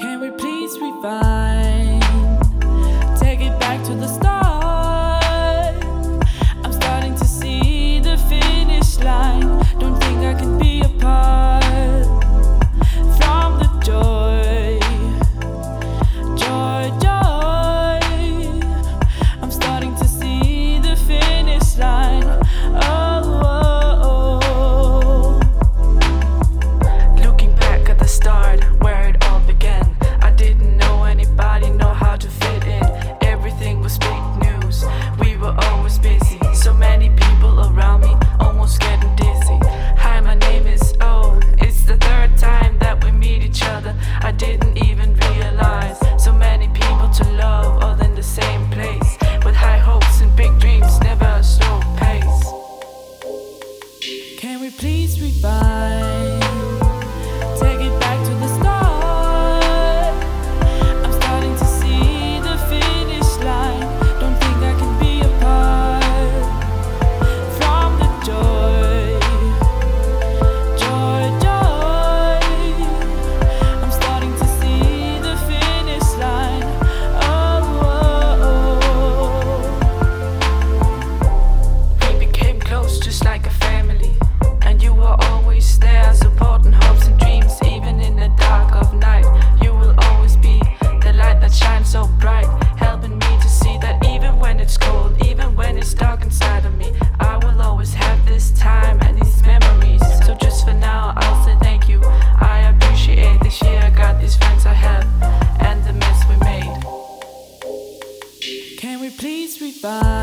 Can we please revive? street by inside of me. I will always have this time and these memories. So just for now, I'll say thank you. I appreciate this year. I got these friends I have and the mess we made. Can we please revive?